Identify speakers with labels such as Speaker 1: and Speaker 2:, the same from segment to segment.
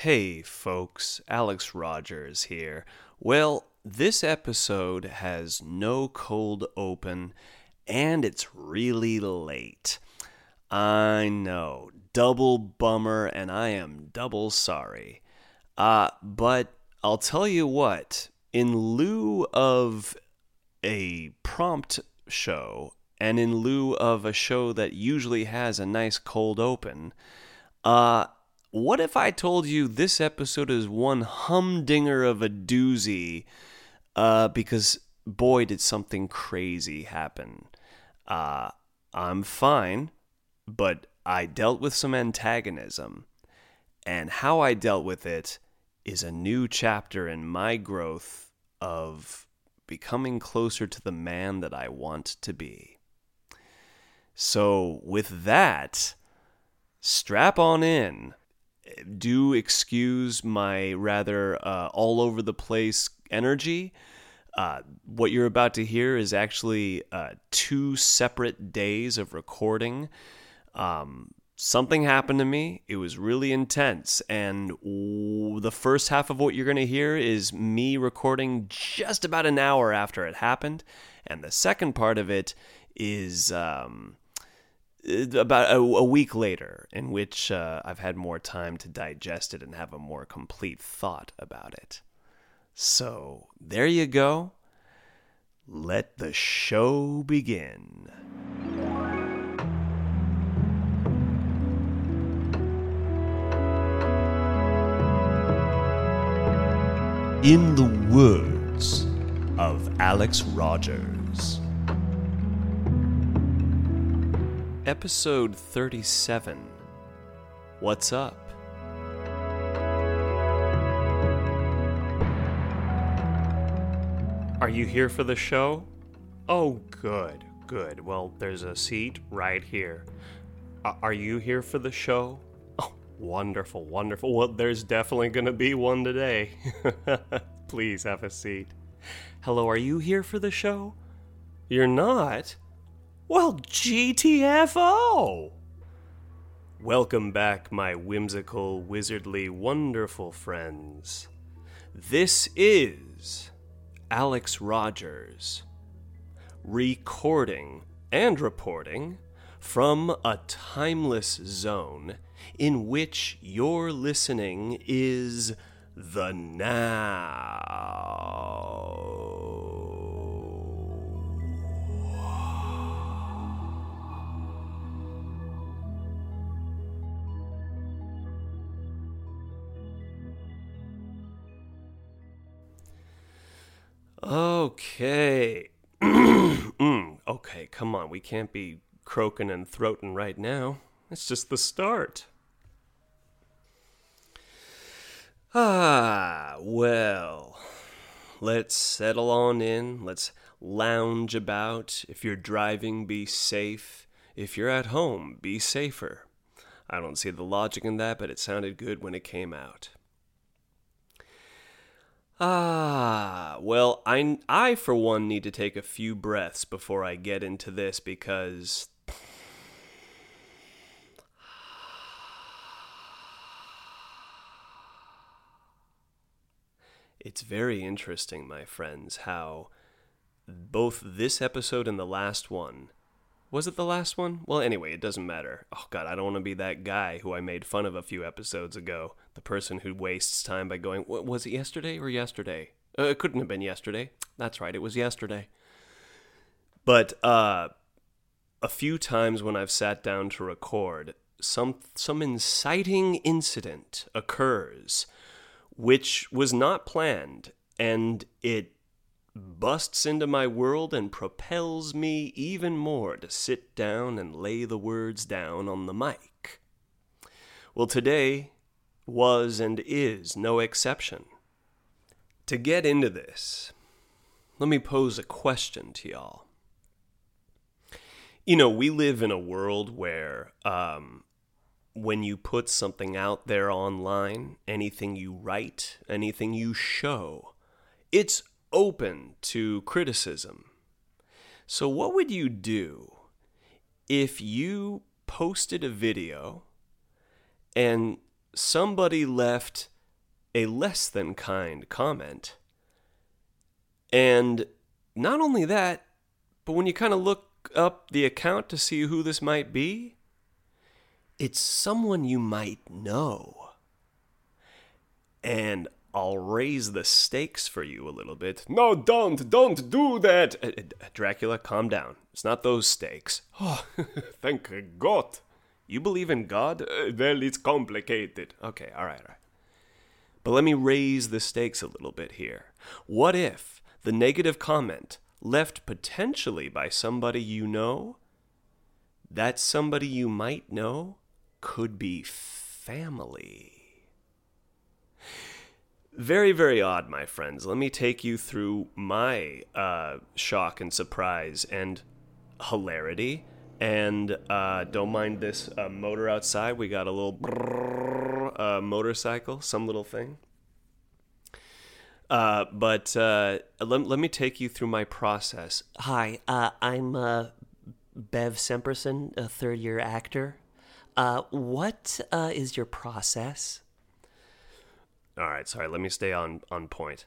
Speaker 1: Hey folks, Alex Rogers here. Well, this episode has no cold open and it's really late. I know, double bummer, and I am double sorry. Uh, but I'll tell you what, in lieu of a prompt show, and in lieu of a show that usually has a nice cold open, uh, what if I told you this episode is one humdinger of a doozy? Uh, because boy, did something crazy happen. Uh, I'm fine, but I dealt with some antagonism. And how I dealt with it is a new chapter in my growth of becoming closer to the man that I want to be. So, with that, strap on in do excuse my rather uh, all over the place energy. Uh, what you're about to hear is actually uh, two separate days of recording. Um, something happened to me. It was really intense. And the first half of what you're going to hear is me recording just about an hour after it happened. And the second part of it is. Um, about a, a, week later, in which uh, I've had more time to digest it and have a more complete thought about it. So, there you go. Let the show begin. In the words of Alex Rogers. Episode 37 What's Up? Are you here for the show? Oh, good, good. Well, there's a seat right here. Uh, are you here for the show? Oh, wonderful, wonderful. Well, there's definitely going to be one today. Please have a seat. Hello, are you here for the show? You're not? Well, GTFO! Welcome back, my whimsical, wizardly, wonderful friends. This is Alex Rogers, recording and reporting from a timeless zone in which your listening is the now. Okay. mm, okay, come on. We can't be croaking and throating right now. It's just the start. Ah, well. Let's settle on in. Let's lounge about. If you're driving, be safe. if you're at home, be safer. I don't see the logic in that, but it sounded good when it came out. Ah, well, I, I for one need to take a few breaths before I get into this because. It's very interesting, my friends, how both this episode and the last one was it the last one? Well, anyway, it doesn't matter. Oh, God, I don't want to be that guy who I made fun of a few episodes ago. The person who wastes time by going, was it yesterday or yesterday? Uh, it couldn't have been yesterday. That's right, it was yesterday. But uh, a few times when I've sat down to record, some some inciting incident occurs, which was not planned, and it busts into my world and propels me even more to sit down and lay the words down on the mic. Well, today was and is no exception. To get into this, let me pose a question to y'all. You know, we live in a world where um, when you put something out there online, anything you write, anything you show, it's open to criticism. So, what would you do if you posted a video and somebody left a less than kind comment? And not only that, but when you kind of look up the account to see who this might be, it's someone you might know. And I'll raise the stakes for you a little bit. No, don't, don't do that. Uh, uh, Dracula, calm down. It's not those stakes. Oh, thank God. You believe in God? Uh, well, it's complicated. Okay, all right, all right. But let me raise the stakes a little bit here. What if the negative comment left potentially by somebody you know, that somebody you might know could be family? Very, very odd, my friends. Let me take you through my uh, shock and surprise and hilarity. And uh, don't mind this uh, motor outside. We got a little brrr, uh, motorcycle, some little thing. Uh, but uh, let, let me take you through my process.
Speaker 2: Hi, I'm Bev Semperson, a third year actor. what is your process?
Speaker 1: All right, sorry. Let me stay on on point.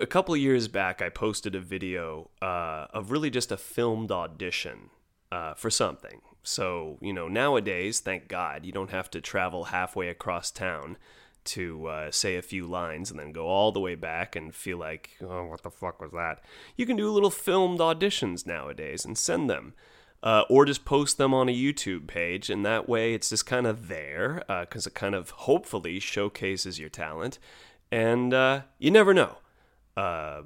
Speaker 1: A couple years back, I posted a video uh, of really just a filmed audition uh, for something. So you know, nowadays, thank God, you don't have to travel halfway across town to uh, say a few lines and then go all the way back and feel like, oh, what the fuck was that? You can do little filmed auditions nowadays and send them uh, or just post them on a YouTube page, and that way it's just kind of there because uh, it kind of hopefully showcases your talent, and uh, you never know. Uh,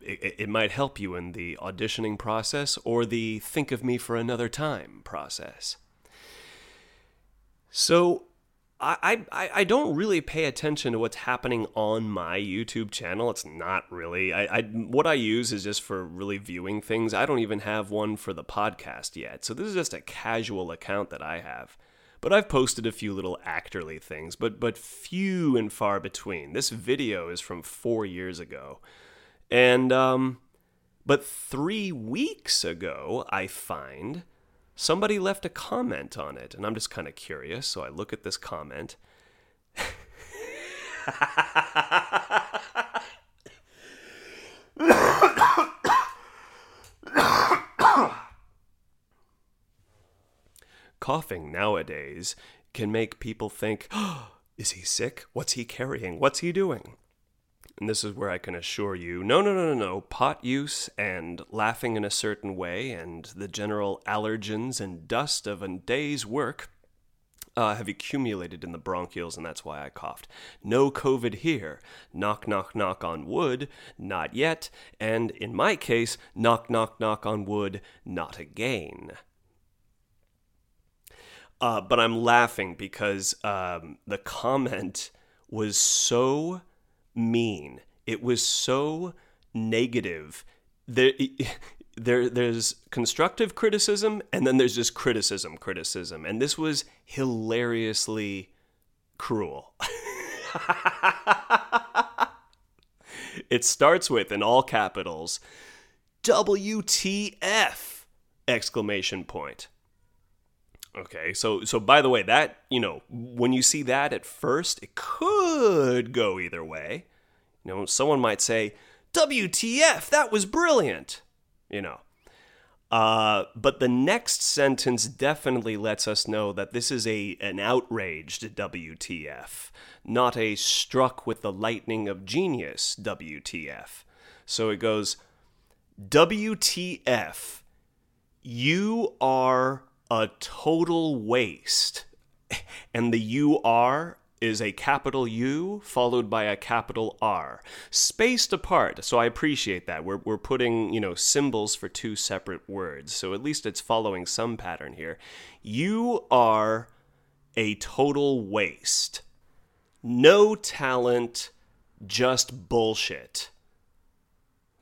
Speaker 1: it, it might help you in the auditioning process or the think of me for another time process. So I, I, I don't really pay attention to what's happening on my YouTube channel. It's not really. I, I what I use is just for really viewing things. I don't even have one for the podcast yet. So this is just a casual account that I have. But I've posted a few little actorly things, but but few and far between. This video is from four years ago, and um, but three weeks ago I find somebody left a comment on it, and I'm just kind of curious. So I look at this comment. Coughing nowadays can make people think, oh, is he sick? What's he carrying? What's he doing? And this is where I can assure you no, no, no, no, no. Pot use and laughing in a certain way and the general allergens and dust of a day's work uh, have accumulated in the bronchioles, and that's why I coughed. No COVID here. Knock, knock, knock on wood. Not yet. And in my case, knock, knock, knock on wood. Not again. Uh, but I'm laughing because um, the comment was so mean. It was so negative. There, there there's constructive criticism and then there's just criticism criticism and this was hilariously cruel it starts with in all capitals WTF exclamation point okay so so by the way that you know when you see that at first it could go either way you know someone might say WTF that was brilliant you know. Uh, but the next sentence definitely lets us know that this is a an outraged WTF, not a struck with the lightning of genius WTF. So it goes, WTF, you are a total waste. And the are is a capital U followed by a capital R, spaced apart. So I appreciate that. We're, we're putting, you know, symbols for two separate words. So at least it's following some pattern here. You are a total waste. No talent, just bullshit.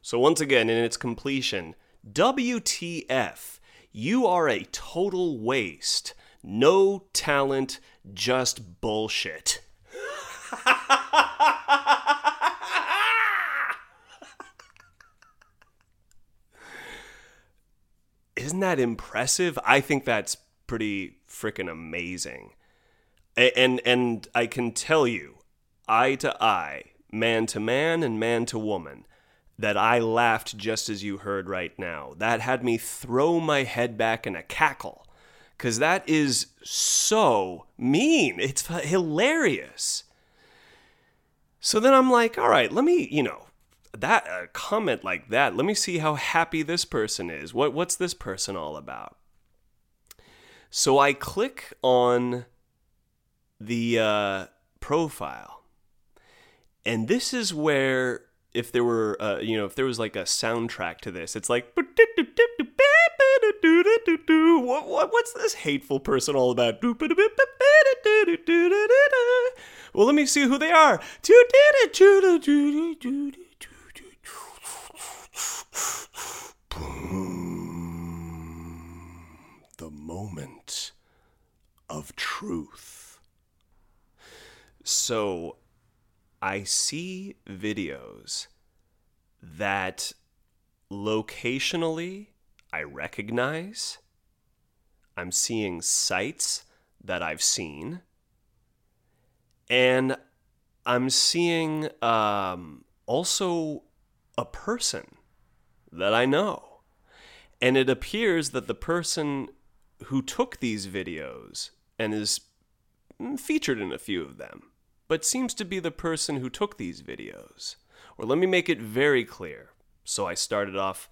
Speaker 1: So once again, in its completion, WTF, you are a total waste. No talent, just bullshit. Isn't that impressive? I think that's pretty freaking amazing. And and I can tell you, eye to eye, man to man and man to woman, that I laughed just as you heard right now. That had me throw my head back in a cackle because that is so mean. It's hilarious. So then I'm like, all right, let me, you know, that a comment like that. Let me see how happy this person is. What what's this person all about? So I click on the uh, profile, and this is where if there were, uh, you know, if there was like a soundtrack to this, it's like what, what, what's this hateful person all about? Well, let me see who they are. The moment of truth. So, I see videos that locationally I recognize. I'm seeing sights that I've seen. And I'm seeing um, also a person that I know. And it appears that the person who took these videos and is featured in a few of them, but seems to be the person who took these videos. Or let me make it very clear. So I started off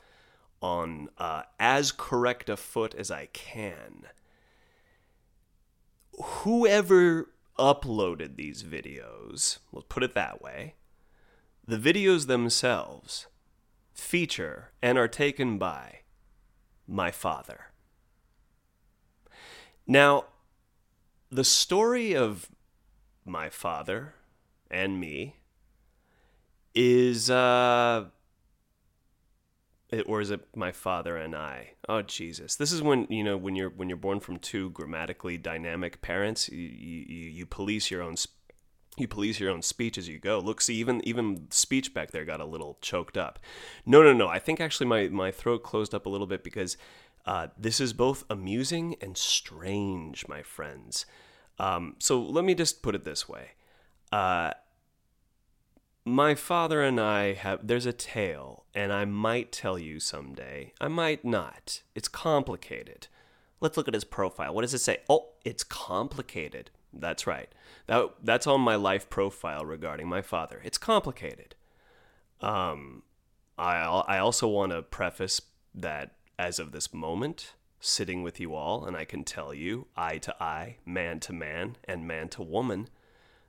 Speaker 1: on uh, as correct a foot as I can. Whoever uploaded these videos, let's put it that way, the videos themselves feature and are taken by my father. Now, the story of my father and me is uh, it, or is it my father and I? Oh Jesus! This is when you know when you're when you're born from two grammatically dynamic parents. You you, you police your own you police your own speech as you go. Look, see, even even speech back there got a little choked up. No, no, no. I think actually my my throat closed up a little bit because uh, this is both amusing and strange, my friends. Um, so let me just put it this way. Uh, my father and I have there's a tale, and I might tell you someday. I might not. It's complicated. Let's look at his profile. What does it say? Oh, it's complicated. That's right. That that's on my life profile regarding my father. It's complicated. Um, I I also want to preface that as of this moment, sitting with you all, and I can tell you, eye to eye, man to man, and man to woman,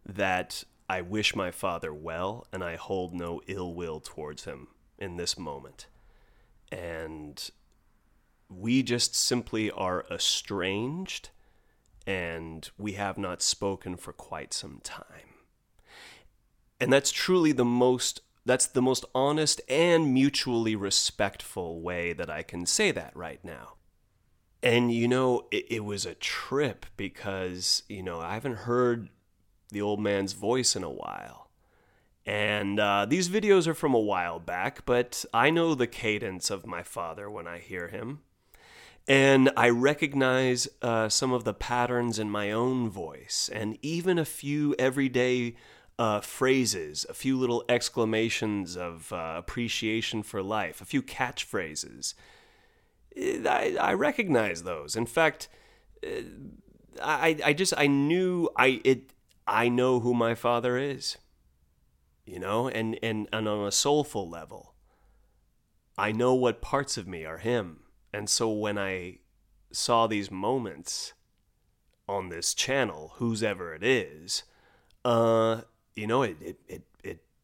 Speaker 1: that I wish my father well, and I hold no ill will towards him in this moment. And we just simply are estranged, and we have not spoken for quite some time. And that's truly the most That's the most honest and mutually respectful way that I can say that right now. And you know, it, it was a trip because, you know, I haven't heard the old man's voice in a while. And uh, these videos are from a while back, but I know the cadence of my father when I hear him. And I recognize uh, some of the patterns in my own voice, and even a few everyday uh, phrases, a few little exclamations of uh, appreciation for life, a few catchphrases. I, I recognize those. In fact, uh, I, I just I knew I it I know who my father is. You know, and, and, and on a soulful level, I know what parts of me are him. And so when I saw these moments on this channel, whose ever it is, uh, you know, it, it, it,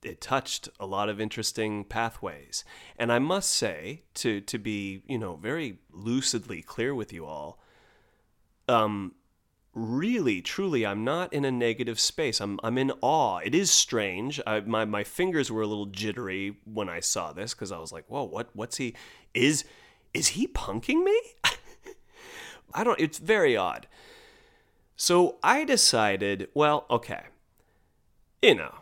Speaker 1: it, touched a lot of interesting pathways. And I must say, to, to be, you know, very lucidly clear with you all, um, really, truly, I'm not in a negative space. I'm, I'm in awe. It is strange. I, my, my fingers were a little jittery when I saw this because I was like, whoa, what, what's he, is, is he punking me? I don't, it's very odd. So I decided, well, okay, you know,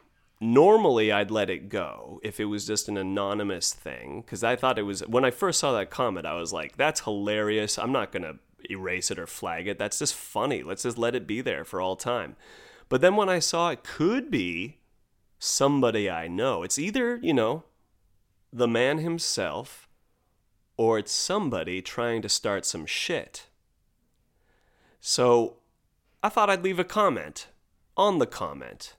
Speaker 1: normally I'd let it go if it was just an anonymous thing because I thought it was, when I first saw that comment, I was like, that's hilarious. I'm not going to erase it or flag it. That's just funny. Let's just let it be there for all time. But then when I saw it could be somebody I know, it's either, you know, the man himself or it's somebody trying to start some shit. So I thought I'd leave a comment on the comment.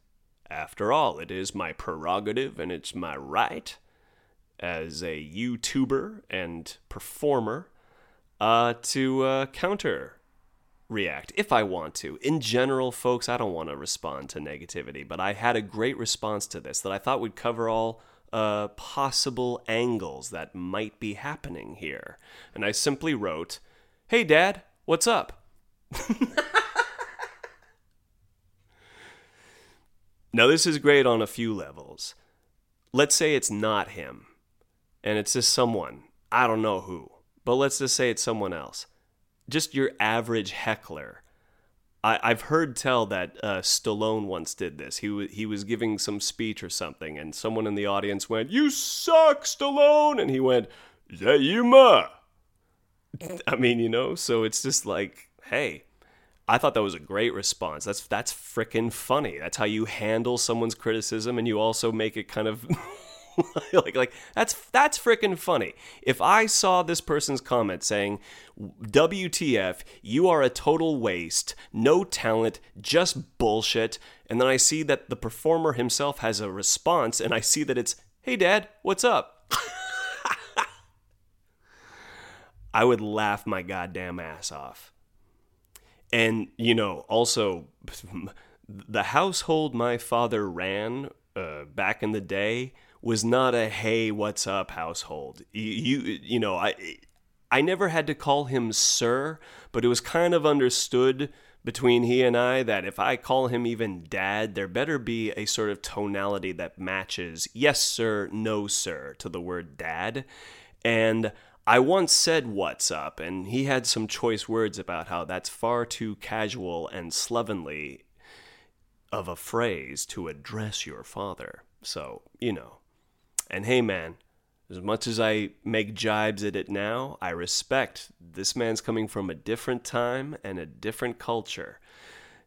Speaker 1: After all, it is my prerogative and it's my right as a YouTuber and performer uh, to uh, counter react if I want to. In general, folks, I don't want to respond to negativity, but I had a great response to this that I thought would cover all uh, possible angles that might be happening here. And I simply wrote, Hey, Dad, what's up? now, this is great on a few levels. Let's say it's not him, and it's just someone, I don't know who, but let's just say it's someone else. Just your average heckler. I, I've heard tell that uh, Stallone once did this. He, w- he was giving some speech or something, and someone in the audience went, You suck, Stallone! And he went, Yeah, you ma. I mean, you know, so it's just like, hey, I thought that was a great response. That's that's freaking funny. That's how you handle someone's criticism, and you also make it kind of like like that's that's freaking funny. If I saw this person's comment saying, "WTF, you are a total waste, no talent, just bullshit," and then I see that the performer himself has a response, and I see that it's, "Hey, Dad, what's up?" I would laugh my goddamn ass off. And, you know, also, the household my father ran uh, back in the day was not a hey, what's up household. You, you, you know, I, I never had to call him sir, but it was kind of understood between he and I that if I call him even dad, there better be a sort of tonality that matches yes, sir, no, sir to the word dad. And I once said what's up, and he had some choice words about how that's far too casual and slovenly of a phrase to address your father. So, you know. And hey, man, as much as I make jibes at it now, I respect this man's coming from a different time and a different culture.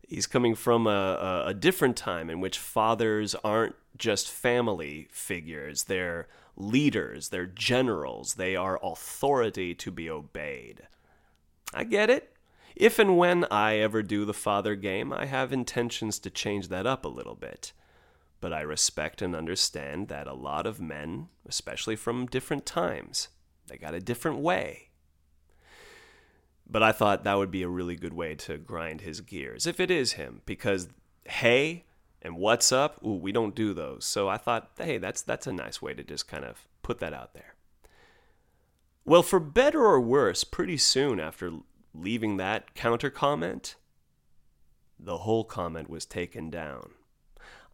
Speaker 1: He's coming from a, a, a different time in which fathers aren't just family figures, they're leaders, they're generals, they are authority to be obeyed. I get it. If and when I ever do the father game, I have intentions to change that up a little bit. But I respect and understand that a lot of men, especially from different times, they got a different way. But I thought that would be a really good way to grind his gears, if it is him, because hey, and what's up? Ooh, we don't do those. So I thought, hey, that's that's a nice way to just kind of put that out there. Well, for better or worse, pretty soon after leaving that counter comment, the whole comment was taken down.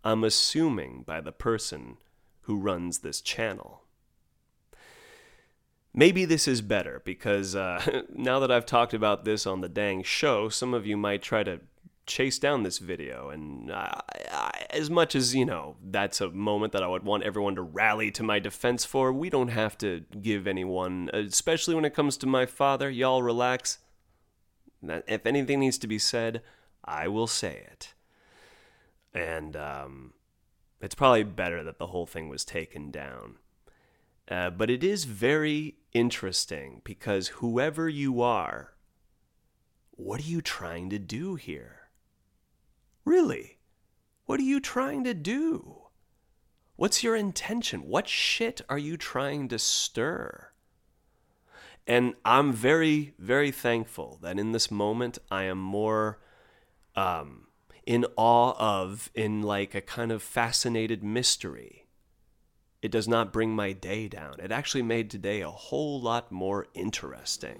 Speaker 1: I'm assuming by the person who runs this channel. Maybe this is better because uh, now that I've talked about this on the dang show, some of you might try to chase down this video. And I, I, as much as, you know, that's a moment that I would want everyone to rally to my defense for, we don't have to give anyone, especially when it comes to my father, y'all relax. If anything needs to be said, I will say it. And um, it's probably better that the whole thing was taken down. Uh, but it is very interesting because whoever you are, what are you trying to do here? Really? What are you trying to do? What's your intention? What shit are you trying to stir? And I'm very, very thankful that in this moment I am more um, in awe of, in like a kind of fascinated mystery. It does not bring my day down. It actually made today a whole lot more interesting.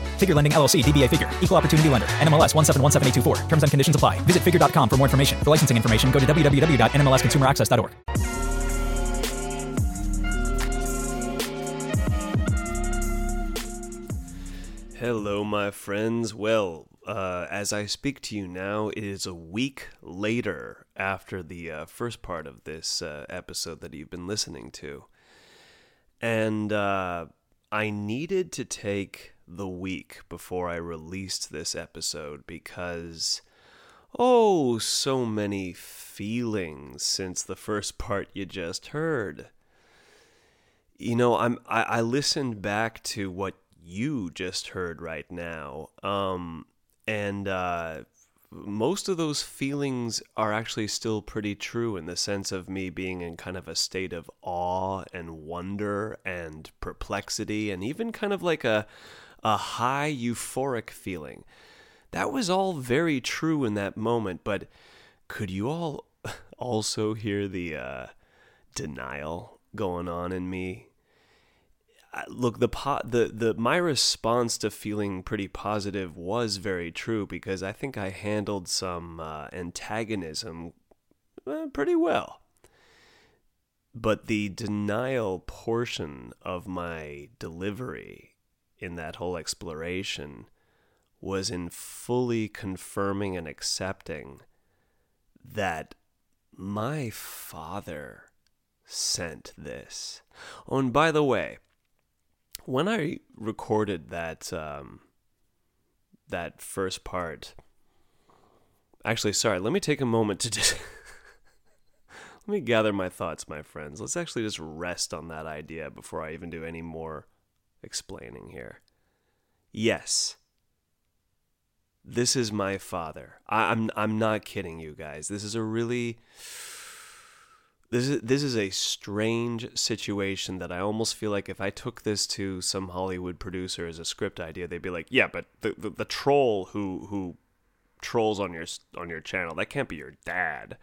Speaker 3: Figure Lending LLC, DBA Figure, Equal Opportunity Lender, NMLS 1717824. Terms and conditions apply. Visit figure.com for more information. For licensing information, go to www.nmlsconsumeraccess.org.
Speaker 1: Hello, my friends. Well, uh, as I speak to you now, it is a week later after the uh, first part of this uh, episode that you've been listening to. And uh, I needed to take the week before I released this episode because, oh, so many feelings since the first part you just heard. You know, I'm I, I listened back to what you just heard right now, um, and uh, most of those feelings are actually still pretty true in the sense of me being in kind of a state of awe and wonder and perplexity and even kind of like a a high euphoric feeling. That was all very true in that moment, but could you all also hear the uh, denial going on in me? Look, the po- the the my response to feeling pretty positive was very true because I think I handled some uh, antagonism uh, pretty well. But the denial portion of my delivery in that whole exploration was in fully confirming and accepting that my father sent this. Oh, and by the way, when I recorded that um, that first part, actually, sorry, let me take a moment to just let me gather my thoughts, my friends. Let's actually just rest on that idea before I even do any more explaining here. Yes, this is my father. I, am I'm, I'm not kidding you guys. This is a really this is this is a strange situation that I almost feel like if I took this to some Hollywood producer as a script idea, they'd be like, "Yeah, but the the, the troll who who trolls on your on your channel that can't be your dad."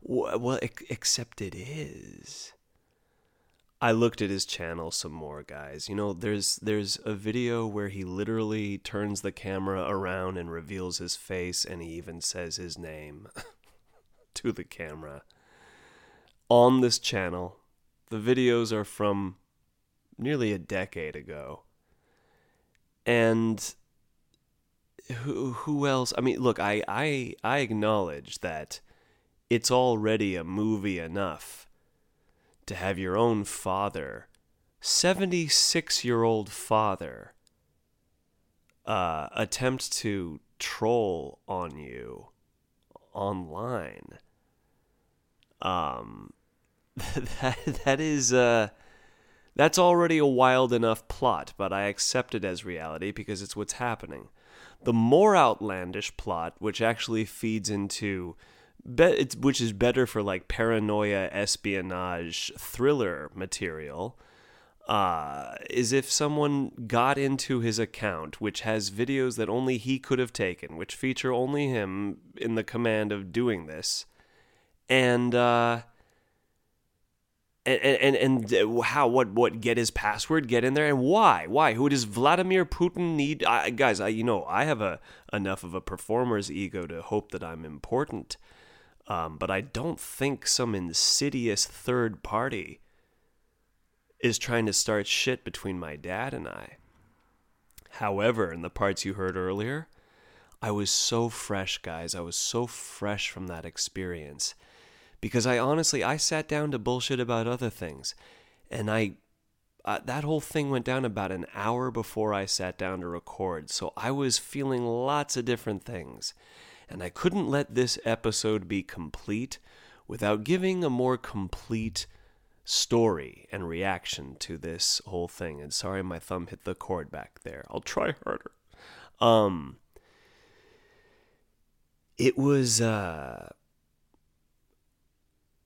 Speaker 1: Well, except it is. I looked at his channel some more, guys. You know, there's there's a video where he literally turns the camera around and reveals his face and he even says his name. to the camera on this channel. The videos are from nearly a decade ago. And who who else? I mean, look, I I I acknowledge that it's already a movie enough to have your own father, 76-year-old father uh, attempt to troll on you online. Um that that is uh that's already a wild enough plot, but I accept it as reality because it's what's happening. The more outlandish plot, which actually feeds into, be- which is better for like paranoia, espionage, thriller material, uh, is if someone got into his account, which has videos that only he could have taken, which feature only him in the command of doing this, and uh, and and and how what what get his password get in there and why? Why? Who does Vladimir Putin need? I, guys I you know I have a enough of a performer's ego to hope that I'm important um, but I don't think some insidious third party is trying to start shit between my dad and I. However in the parts you heard earlier I was so fresh guys. I was so fresh from that experience. Because I honestly I sat down to bullshit about other things, and I uh, that whole thing went down about an hour before I sat down to record, so I was feeling lots of different things, and I couldn't let this episode be complete without giving a more complete story and reaction to this whole thing. And sorry, my thumb hit the cord back there. I'll try harder. Um, it was uh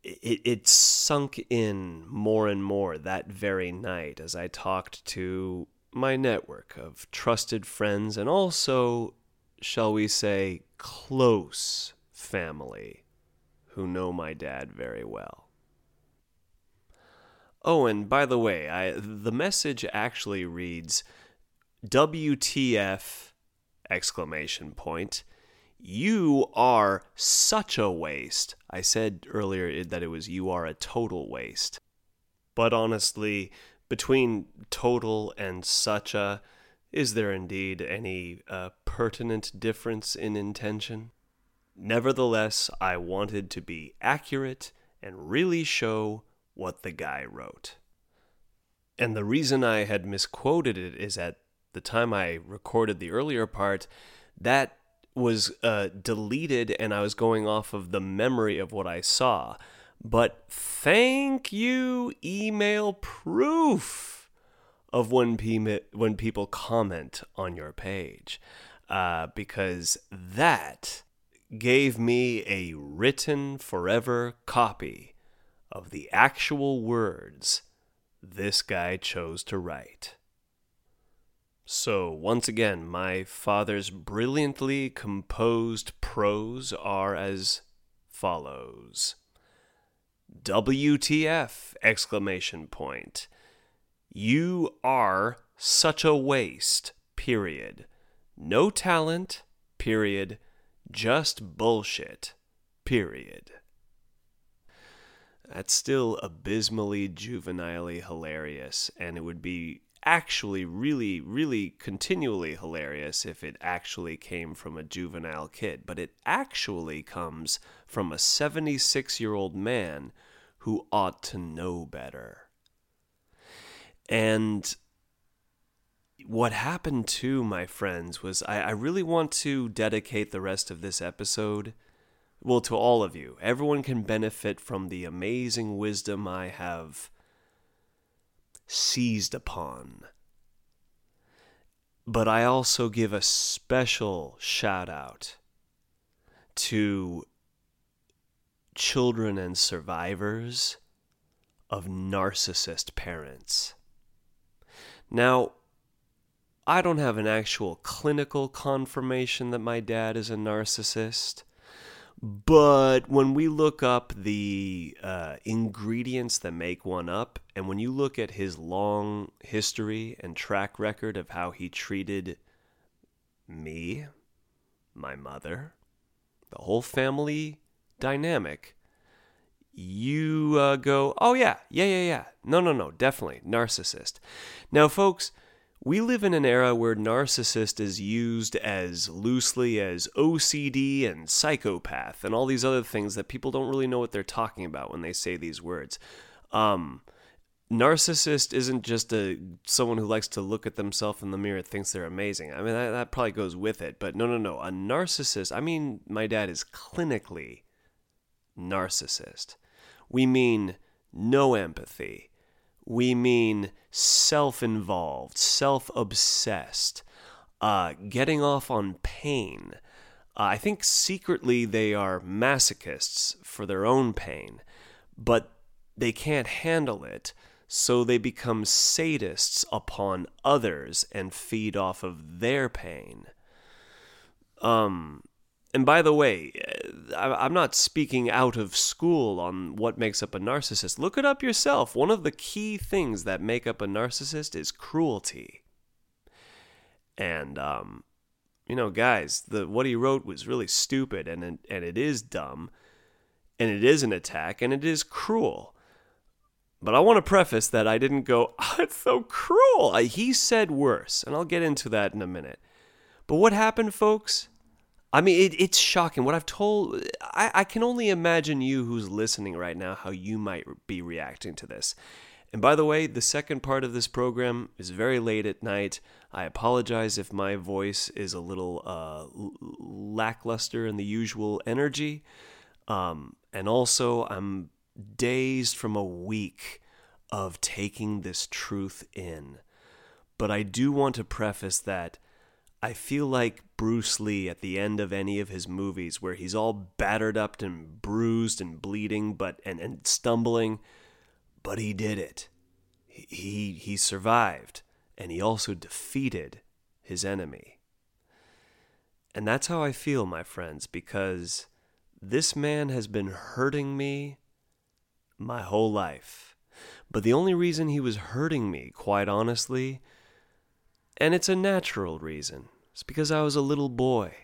Speaker 1: it, it sunk in more and more that very night as I talked to my network of trusted friends and also, shall we say, close family who know my dad very well. Oh, and by the way, I, the message actually reads WTF exclamation point you are such a waste. I said earlier that it was you are a total waste. But honestly, between total and such a, is there indeed any uh, pertinent difference in intention? Nevertheless, I wanted to be accurate and really show what the guy wrote. And the reason I had misquoted it is at the time I recorded the earlier part, that was uh, deleted and I was going off of the memory of what I saw. But thank you, email proof of when, pe- when people comment on your page. Uh, because that gave me a written forever copy of the actual words this guy chose to write. So, once again, my father's brilliantly composed prose are as follows. WTF exclamation point. You are such a waste. Period. No talent. Period. Just bullshit. Period. That's still abysmally juvenilely hilarious, and it would be actually really, really continually hilarious if it actually came from a juvenile kid, but it actually comes from a 76 year old man who ought to know better. And what happened to my friends, was I, I really want to dedicate the rest of this episode. Well, to all of you. Everyone can benefit from the amazing wisdom I have seized upon. But I also give a special shout out to children and survivors of narcissist parents. Now, I don't have an actual clinical confirmation that my dad is a narcissist, but when we look up the uh, ingredients that make one up, and when you look at his long history and track record of how he treated me, my mother, the whole family dynamic, you uh, go, oh, yeah, yeah, yeah, yeah. No, no, no, definitely. Narcissist. Now, folks, we live in an era where narcissist is used as loosely as OCD and psychopath and all these other things that people don't really know what they're talking about when they say these words. Um, narcissist isn't just a someone who likes to look at themselves in the mirror and thinks they're amazing. I mean that, that probably goes with it, but no, no, no. A narcissist. I mean, my dad is clinically narcissist. We mean no empathy. We mean self involved, self obsessed, uh, getting off on pain. Uh, I think secretly they are masochists for their own pain, but they can't handle it, so they become sadists upon others and feed off of their pain. Um, and by the way, I'm not speaking out of school on what makes up a narcissist. Look it up yourself. One of the key things that make up a narcissist is cruelty. And um, you know, guys, the what he wrote was really stupid, and and it is dumb, and it is an attack, and it is cruel. But I want to preface that I didn't go, oh, it's so cruel. He said worse, and I'll get into that in a minute. But what happened, folks? I mean, it, it's shocking. What I've told, I, I can only imagine you who's listening right now how you might be reacting to this. And by the way, the second part of this program is very late at night. I apologize if my voice is a little uh, lackluster in the usual energy. Um, and also, I'm dazed from a week of taking this truth in. But I do want to preface that I feel like Bruce Lee at the end of any of his movies where he's all battered up and bruised and bleeding but and, and stumbling, but he did it. He, he he survived and he also defeated his enemy. And that's how I feel, my friends, because this man has been hurting me my whole life. But the only reason he was hurting me, quite honestly, and it's a natural reason. It's because I was a little boy.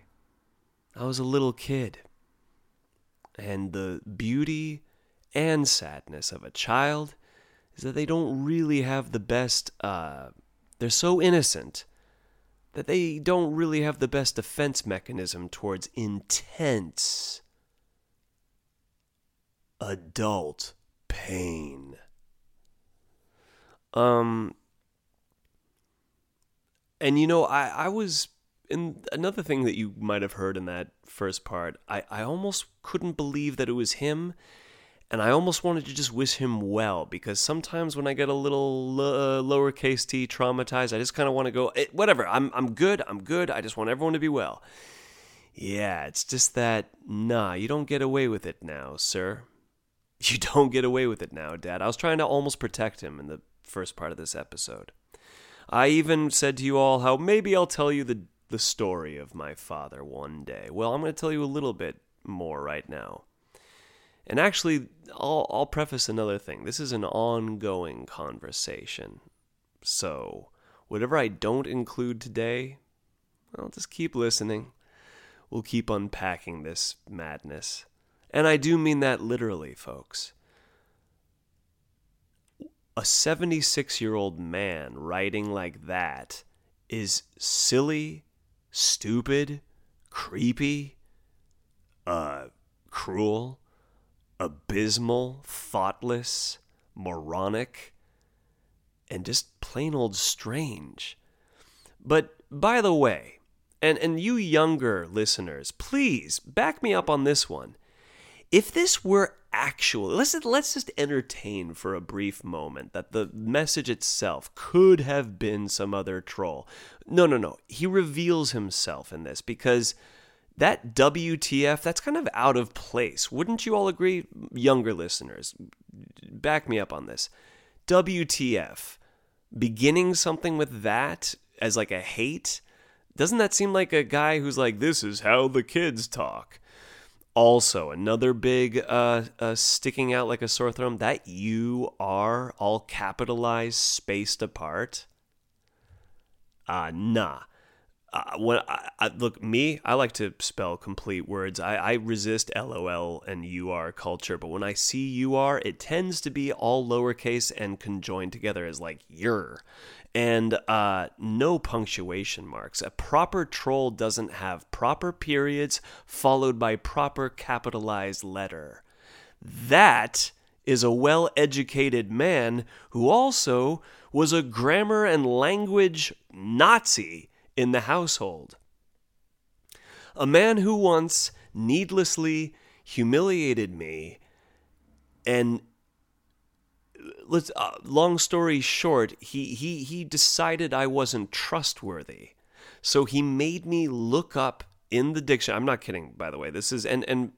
Speaker 1: I was a little kid. And the beauty and sadness of a child is that they don't really have the best, uh, they're so innocent that they don't really have the best defense mechanism towards intense adult pain. Um, and you know, I, I was in another thing that you might have heard in that first part. I, I almost couldn't believe that it was him, and I almost wanted to just wish him well because sometimes when I get a little uh, lowercase t traumatized, I just kind of want to go, eh, whatever. I'm I'm good. I'm good. I just want everyone to be well. Yeah, it's just that nah, you don't get away with it now, sir. You don't get away with it now, Dad. I was trying to almost protect him in the first part of this episode. I even said to you all how maybe I'll tell you the, the story of my father one day. Well, I'm going to tell you a little bit more right now. And actually, I'll, I'll preface another thing. This is an ongoing conversation. So, whatever I don't include today, I'll just keep listening. We'll keep unpacking this madness. And I do mean that literally, folks a 76 year old man writing like that is silly, stupid, creepy, uh, cruel, abysmal, thoughtless, moronic, and just plain old strange. But by the way, and, and you younger listeners, please back me up on this one. If this were actual let's let's just entertain for a brief moment that the message itself could have been some other troll. No, no, no. He reveals himself in this because that WTF that's kind of out of place. Wouldn't you all agree, younger listeners? Back me up on this. WTF beginning something with that as like a hate doesn't that seem like a guy who's like this is how the kids talk also, another big uh, uh, sticking out like a sore thumb that you are all capitalized, spaced apart. Uh, nah. uh, when I, I, look me, I like to spell complete words. I, I resist LOL and UR culture, but when I see UR, it tends to be all lowercase and conjoined together as like your, and uh, no punctuation marks. A proper troll doesn't have proper periods followed by proper capitalized letter. That is a well educated man who also was a grammar and language Nazi in the household. A man who once needlessly humiliated me and let's uh, long story short he he he decided I wasn't trustworthy. So he made me look up in the dictionary I'm not kidding by the way this is and and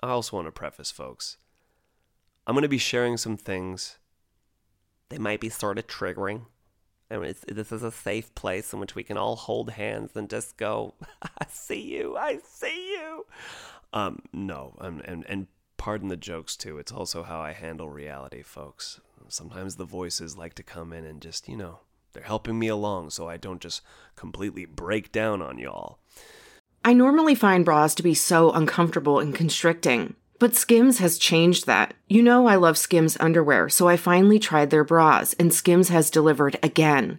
Speaker 1: I also want to preface folks. I'm going to be sharing some things. They might be sort of triggering and this is a safe place in which we can all hold hands and just go, I see you, I see you. Um, no, and, and, and pardon the jokes too. It's also how I handle reality, folks. Sometimes the voices like to come in and just, you know, they're helping me along so I don't just completely break down on y'all.
Speaker 4: I normally find bras to be so uncomfortable and constricting. But Skims has changed that. You know, I love Skims underwear, so I finally tried their bras, and Skims has delivered again.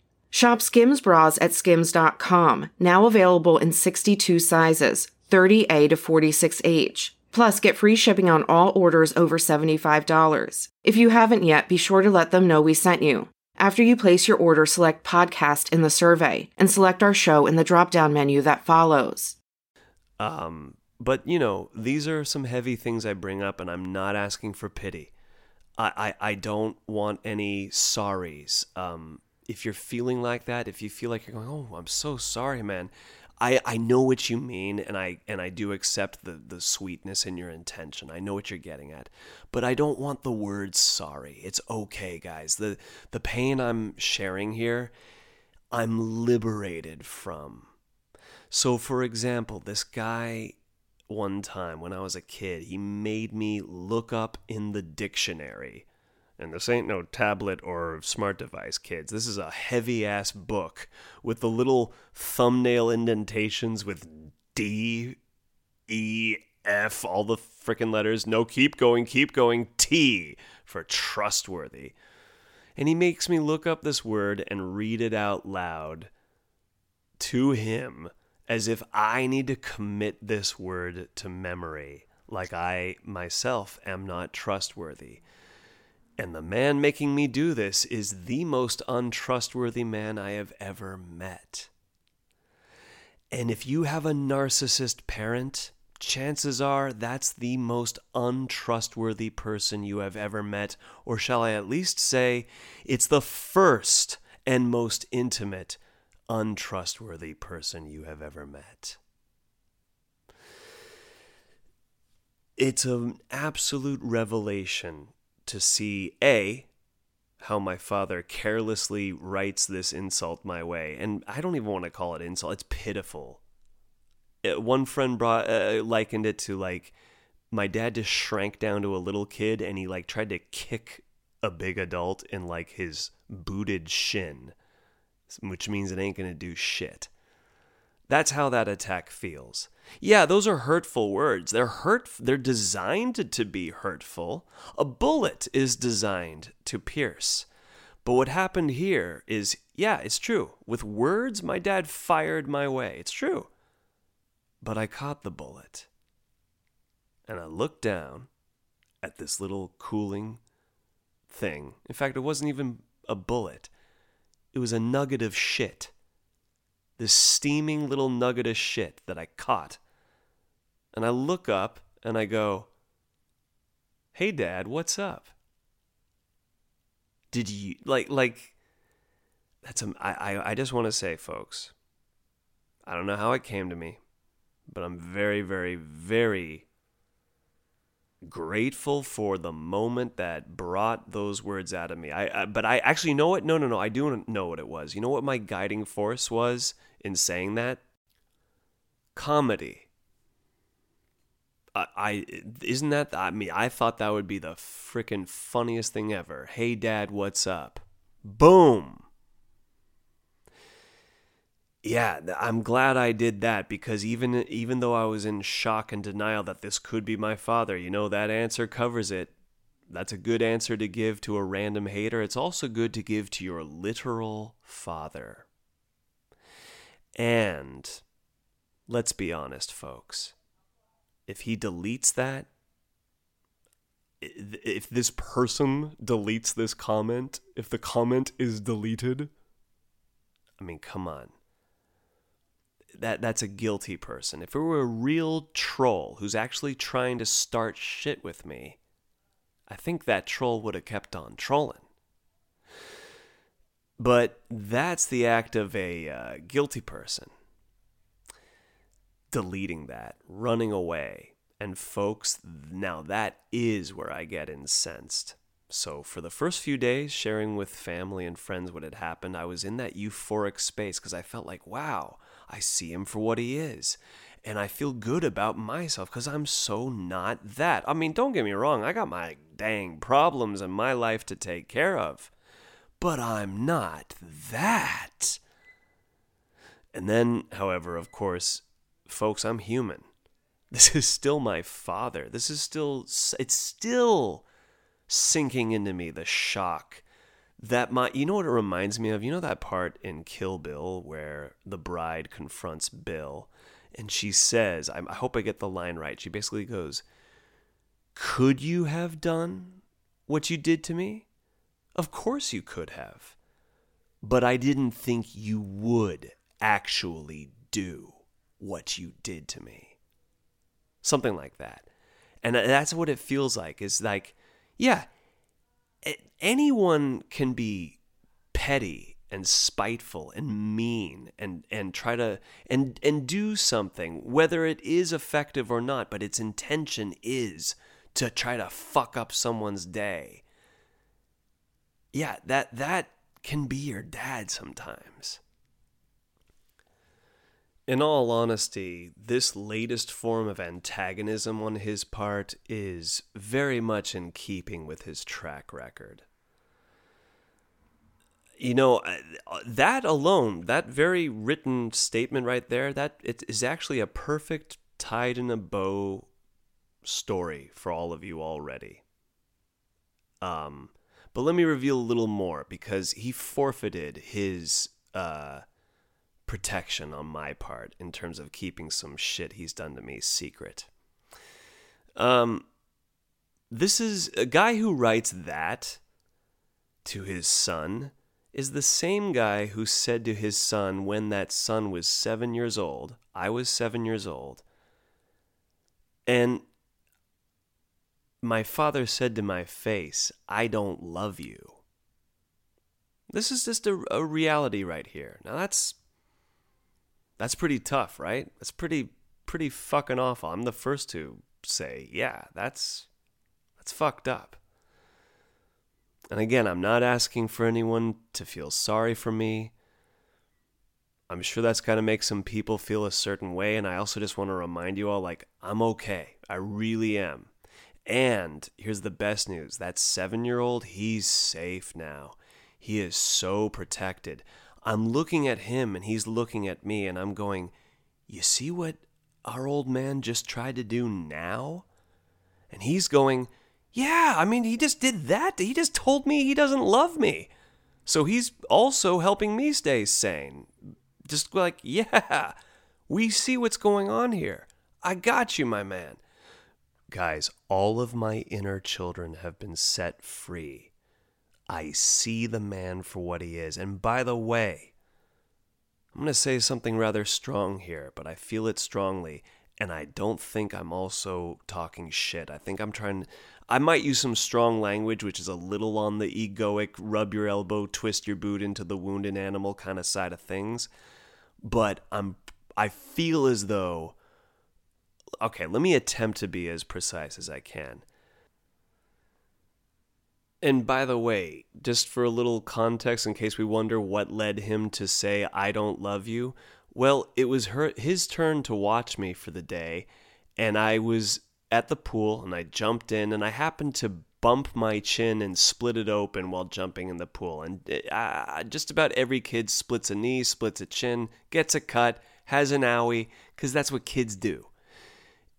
Speaker 4: Shop Skims bras at skims.com, now available in 62 sizes, 30A to 46H. Plus, get free shipping on all orders over $75. If you haven't yet, be sure to let them know we sent you. After you place your order, select podcast in the survey and select our show in the drop down menu that follows.
Speaker 1: Um, but you know, these are some heavy things I bring up, and I'm not asking for pity. I, I, I don't want any sorries. Um, if you're feeling like that, if you feel like you're going, oh, I'm so sorry, man. I, I know what you mean, and I and I do accept the the sweetness in your intention. I know what you're getting at, but I don't want the word sorry. It's okay, guys. the The pain I'm sharing here, I'm liberated from. So, for example, this guy, one time when I was a kid, he made me look up in the dictionary. And this ain't no tablet or smart device, kids. This is a heavy ass book with the little thumbnail indentations with D, E, F, all the freaking letters. No, keep going, keep going. T for trustworthy. And he makes me look up this word and read it out loud to him as if I need to commit this word to memory, like I myself am not trustworthy. And the man making me do this is the most untrustworthy man I have ever met. And if you have a narcissist parent, chances are that's the most untrustworthy person you have ever met, or shall I at least say, it's the first and most intimate untrustworthy person you have ever met. It's an absolute revelation to see A, how my father carelessly writes this insult my way. And I don't even want to call it insult, it's pitiful. It, uh, one friend brought uh, likened it to like my dad just shrank down to a little kid and he like tried to kick a big adult in like his booted shin which means it ain't to do shit. That's how that attack feels. Yeah, those are hurtful words. They're hurt they're designed to be hurtful. A bullet is designed to pierce. But what happened here is yeah, it's true. With words my dad fired my way. It's true. But I caught the bullet. And I looked down at this little cooling thing. In fact, it wasn't even a bullet it was a nugget of shit. This steaming little nugget of shit that I caught. And I look up and I go, Hey, Dad, what's up? Did you, like, like, that's, a, I, I, I just want to say, folks, I don't know how it came to me, but I'm very, very, very grateful for the moment that brought those words out of me. I, I but I actually know what? No, no, no. I do know what it was. You know what my guiding force was in saying that? Comedy. I, I isn't that I mean I thought that would be the freaking funniest thing ever. Hey dad, what's up? Boom. Yeah, I'm glad I did that because even even though I was in shock and denial that this could be my father, you know that answer covers it. That's a good answer to give to a random hater. It's also good to give to your literal father. And let's be honest, folks. If he deletes that, if this person deletes this comment, if the comment is deleted, I mean, come on that that's a guilty person. If it were a real troll who's actually trying to start shit with me, I think that troll would have kept on trolling. But that's the act of a uh, guilty person. Deleting that, running away. And folks, now that is where I get incensed. So, for the first few days, sharing with family and friends what had happened, I was in that euphoric space because I felt like, wow, I see him for what he is. And I feel good about myself because I'm so not that. I mean, don't get me wrong, I got my dang problems in my life to take care of. But I'm not that. And then, however, of course, folks, I'm human. This is still my father. This is still, it's still sinking into me the shock that my you know what it reminds me of you know that part in kill bill where the bride confronts bill and she says i, hope i get the line right she basically goes could you have done what you did to me of course you could have. But i didn't think you would actually do what you did to me. Something like that. And that's what it feels like. Is like yeah anyone can be petty and spiteful and mean and and try to and and do something whether it is effective or not but its intention is to try to fuck up someone's day yeah that that can be your dad sometimes. In all honesty, this latest form of antagonism on his part is very much in keeping with his track record. You know that alone that very written statement right there that it is actually a perfect tied in a bow story for all of you already. Um but let me reveal a little more because he forfeited his uh protection on my part in terms of keeping some shit he's done to me secret. Um this is a guy who writes that to his son is the same guy who said to his son when that son was seven years old, I was seven years old, and my father said to my face, I don't love you. This is just a, a reality right here. Now that's that's pretty tough, right? That's pretty pretty fucking awful. I'm the first to say, yeah, that's that's fucked up. And again, I'm not asking for anyone to feel sorry for me. I'm sure that's going to make some people feel a certain way. And I also just want to remind you all like, I'm okay. I really am. And here's the best news that seven year old, he's safe now. He is so protected. I'm looking at him and he's looking at me, and I'm going, You see what our old man just tried to do now? And he's going, yeah, I mean, he just did that. He just told me he doesn't love me. So he's also helping me stay sane. Just like, yeah, we see what's going on here. I got you, my man. Guys, all of my inner children have been set free. I see the man for what he is. And by the way, I'm going to say something rather strong here, but I feel it strongly. And I don't think I'm also talking shit. I think I'm trying I might use some strong language, which is a little on the egoic, rub your elbow, twist your boot into the wounded animal kind of side of things. But I'm, I feel as though okay, let me attempt to be as precise as I can. And by the way, just for a little context in case we wonder what led him to say, I don't love you, well, it was her, his turn to watch me for the day, and I was at the pool and I jumped in and I happened to bump my chin and split it open while jumping in the pool. And uh, just about every kid splits a knee, splits a chin, gets a cut, has an owie, because that's what kids do.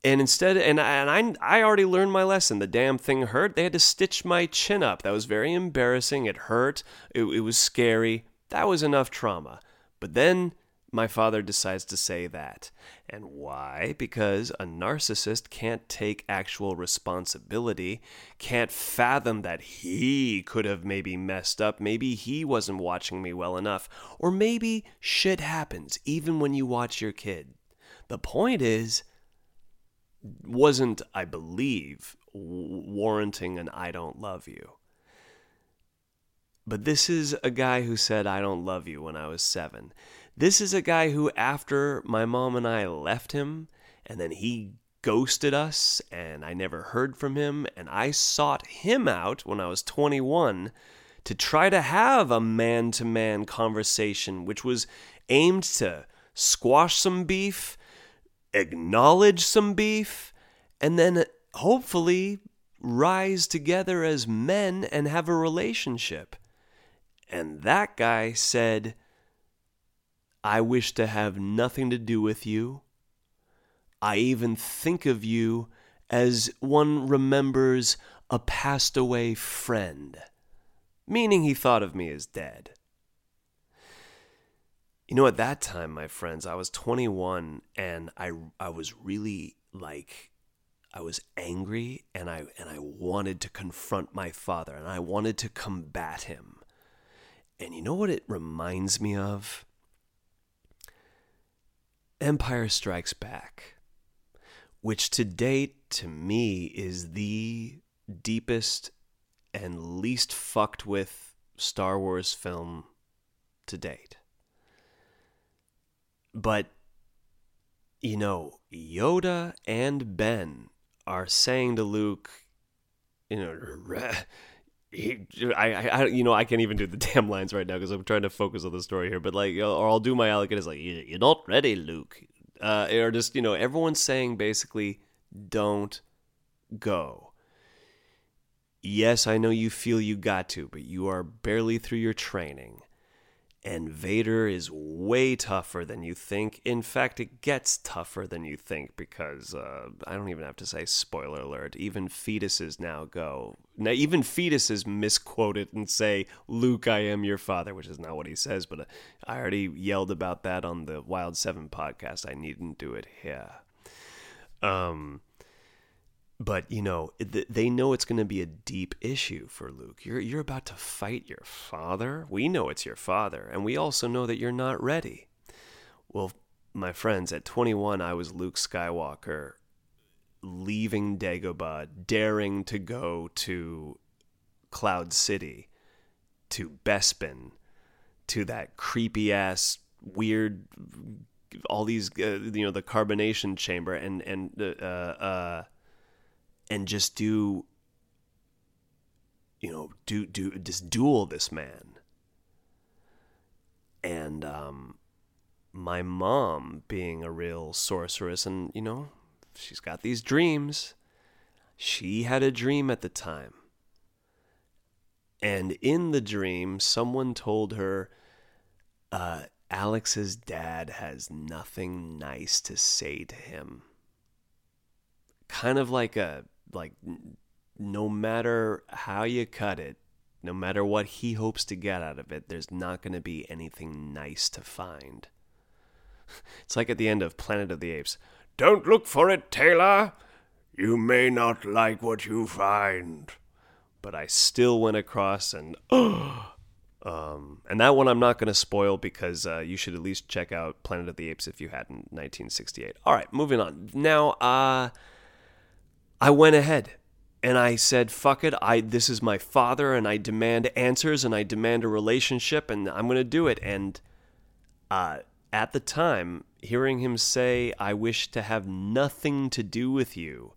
Speaker 1: And instead, and I, and I, I already learned my lesson. The damn thing hurt. They had to stitch my chin up. That was very embarrassing. It hurt. It, it was scary. That was enough trauma. But then my father decides to say that. And why? Because a narcissist can't take actual responsibility, can't fathom that he could have maybe messed up, maybe he wasn't watching me well enough, or maybe shit happens even when you watch your kid. The point is, wasn't, I believe, warranting an I don't love you. But this is a guy who said, I don't love you when I was seven. This is a guy who, after my mom and I left him, and then he ghosted us, and I never heard from him, and I sought him out when I was 21 to try to have a man to man conversation, which was aimed to squash some beef acknowledge some beef, and then hopefully rise together as men and have a relationship. And that guy said, I wish to have nothing to do with you. I even think of you as one remembers a passed away friend, meaning he thought of me as dead. You know, at that time, my friends, I was 21 and I I was really like I was angry and I and I wanted to confront my father and I wanted to combat him. And you know what it reminds me of? Empire Strikes Back, which to date to me is the deepest and least fucked with Star Wars film to date. But, you know, Yoda and Ben are saying to Luke, you know, I, I, you know, I can't even do the damn lines right now because I'm trying to focus on the story here. But like, or I'll do my Alec is like, you're not ready, Luke. Uh, or just, you know, everyone's saying basically, don't go. Yes, I know you feel you got to, but you are barely through your training. And Vader is way tougher than you think. In fact, it gets tougher than you think because uh, I don't even have to say spoiler alert. Even fetuses now go. Now, even fetuses misquote it and say, Luke, I am your father, which is not what he says, but uh, I already yelled about that on the Wild 7 podcast. I needn't do it here. Um, but you know they know it's going to be a deep issue for Luke. You're you're about to fight your father. We know it's your father, and we also know that you're not ready. Well, my friends, at 21, I was Luke Skywalker, leaving Dagobah, daring to go to Cloud City, to Bespin, to that creepy ass weird all these uh, you know the carbonation chamber and and uh, uh, and just do you know do do just duel this man. And um my mom being a real sorceress and you know she's got these dreams. She had a dream at the time. And in the dream someone told her uh Alex's dad has nothing nice to say to him. Kind of like a like no matter how you cut it, no matter what he hopes to get out of it, there's not going to be anything nice to find. It's like at the end of Planet of the Apes. Don't look for it, Taylor. You may not like what you find. But I still went across and um, and that one I'm not going to spoil because uh, you should at least check out Planet of the Apes if you hadn't 1968. All right, moving on. Now, uh, I went ahead and I said, "Fuck it! I this is my father, and I demand answers, and I demand a relationship, and I'm gonna do it." And uh, at the time, hearing him say, I wish to have nothing to do with you,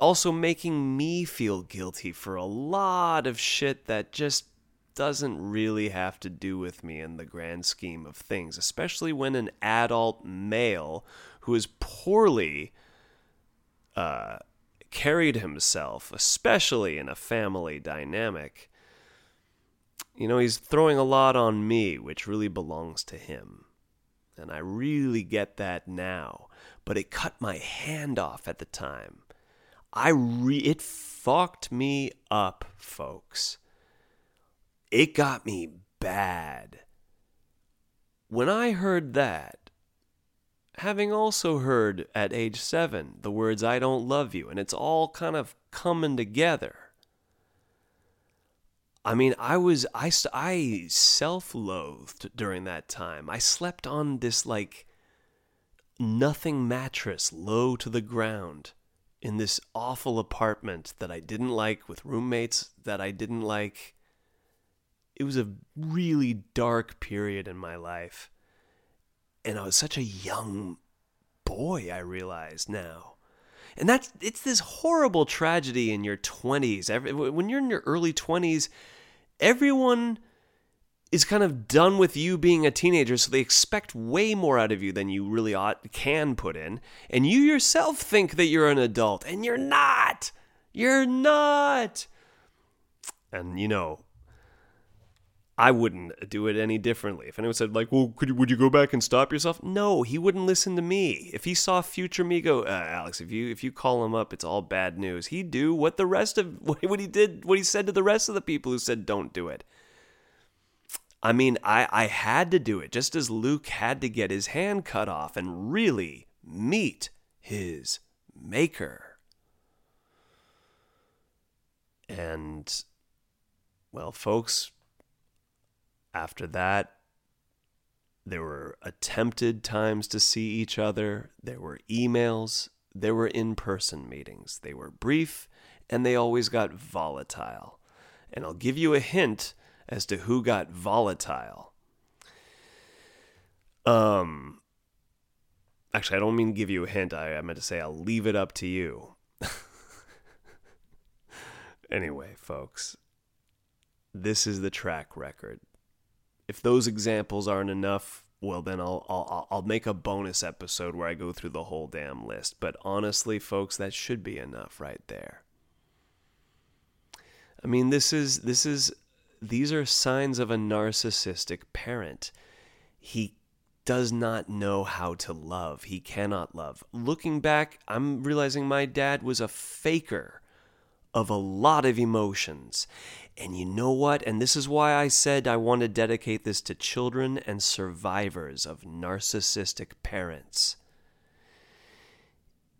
Speaker 1: also making me feel guilty for a lot of shit that just doesn't really have to do with me in the grand scheme of things, especially when an adult male who is poorly uh, carried himself, especially in a family dynamic, you know, he's throwing a lot on me, which really belongs to him. And I really get that now. But it cut my hand off at the time. I re- it fucked me up, folks. It got me bad. When I heard that, having also heard at age seven the words, I don't love you, and it's all kind of coming together. I mean, I was, I, I self loathed during that time. I slept on this like nothing mattress low to the ground in this awful apartment that I didn't like with roommates that I didn't like. It was a really dark period in my life. And I was such a young boy, I realize now. And that's it's this horrible tragedy in your 20s. Every, when you're in your early 20s, everyone is kind of done with you being a teenager, so they expect way more out of you than you really ought can put in. And you yourself think that you're an adult, and you're not. You're not. And you know, I wouldn't do it any differently. If anyone said like, "Well, could you, would you go back and stop yourself?" No, he wouldn't listen to me. If he saw future me go, uh, Alex, if you if you call him up, it's all bad news. He'd do what the rest of what he did, what he said to the rest of the people who said don't do it. I mean, I I had to do it just as Luke had to get his hand cut off and really meet his maker. And well, folks, after that, there were attempted times to see each other, there were emails, there were in person meetings. They were brief and they always got volatile. And I'll give you a hint as to who got volatile. Um, actually, I don't mean give you a hint. I, I meant to say I'll leave it up to you. anyway, folks, this is the track record if those examples aren't enough, well then I'll I'll I'll make a bonus episode where I go through the whole damn list. But honestly, folks, that should be enough right there. I mean, this is this is these are signs of a narcissistic parent. He does not know how to love. He cannot love. Looking back, I'm realizing my dad was a faker of a lot of emotions. And you know what? And this is why I said I want to dedicate this to children and survivors of narcissistic parents.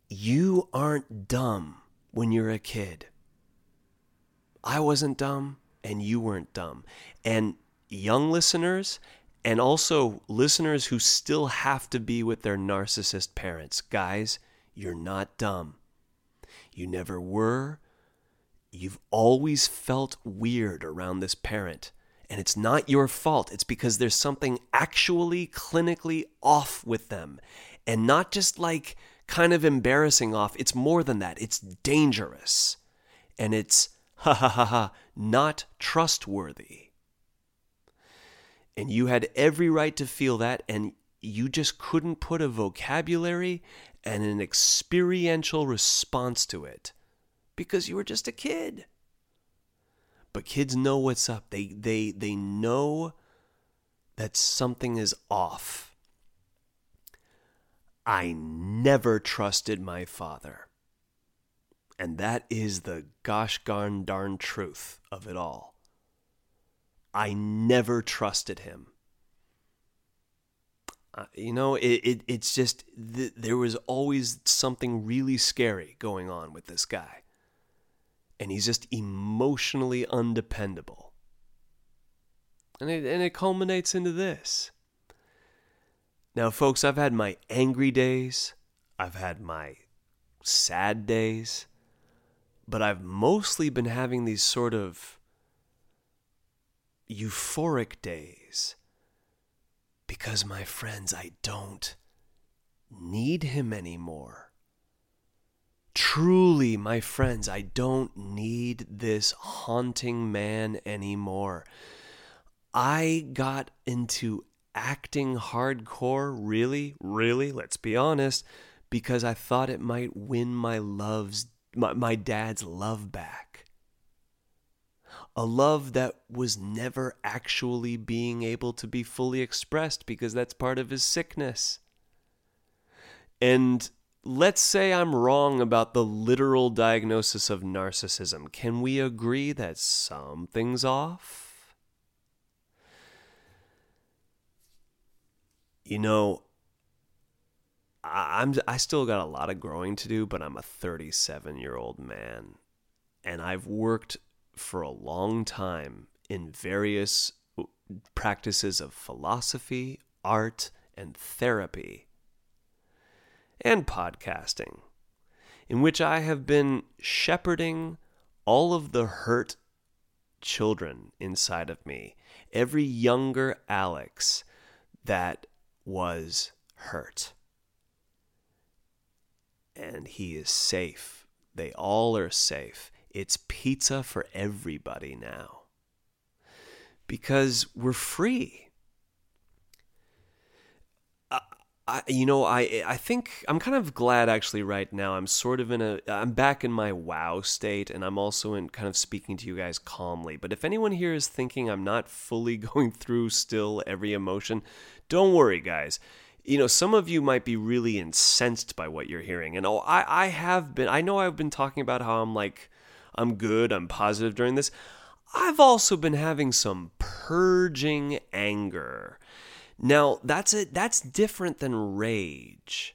Speaker 1: You aren't dumb when you're a kid. I wasn't dumb, and you weren't dumb. And young listeners, and also listeners who still have to be with their narcissist parents, guys, you're not dumb. You never were, you've always felt weird around this parent. And it's not your fault. It's because there's something actually clinically off with them. And not just like kind of embarrassing off. It's more than that. It's dangerous. And it's, ha ha ha ha, not trustworthy. And you had every right to feel that. And you just couldn't put a vocabulary and an experiential response to it because you were just a kid. But kids know what's up. They they they know that something is off. I never trusted my father. And that is the gosh darn darn truth of it all. I never trusted him. Uh, you know, it, it it's just th- there was always something really scary going on with this guy and he's just emotionally undependable. And it, and it culminates into this. Now, folks, I've had my angry days, I've had my sad days, but I've mostly been having these sort of euphoric days because, my friends, I don't need him anymore. Truly, my friends, I don't need this haunting man anymore. I got into acting hardcore, really, really, let's be honest, because I thought it might win my love's my, my dad's love back. A love that was never actually being able to be fully expressed because that's part of his sickness. And let's say I'm wrong about the literal diagnosis of narcissism. Can we agree that something's off? You know, I'm I still got a lot of growing to do, but I'm a 37 year old man, and I've worked for a long time in various practices of philosophy, art, and therapy and podcasting, in which I have been shepherding all of the hurt children inside of me, every younger Alex that was hurt. And he is safe. They all are safe. It's pizza for everybody now. Because we're free. I, you know, I eh, I think I'm kind of glad actually right now. I'm sort of in a I'm back in my wow state, and I'm also in kind of speaking to you guys calmly. But if anyone here is thinking I'm not fully going through still every emotion, don't worry, guys. You know, some of you might be really incensed by what you're hearing, and oh, I I have been. I know I've been talking about how I'm like I'm good, I'm positive during this. I've also been having some purging anger now, that's a, that's different than rage.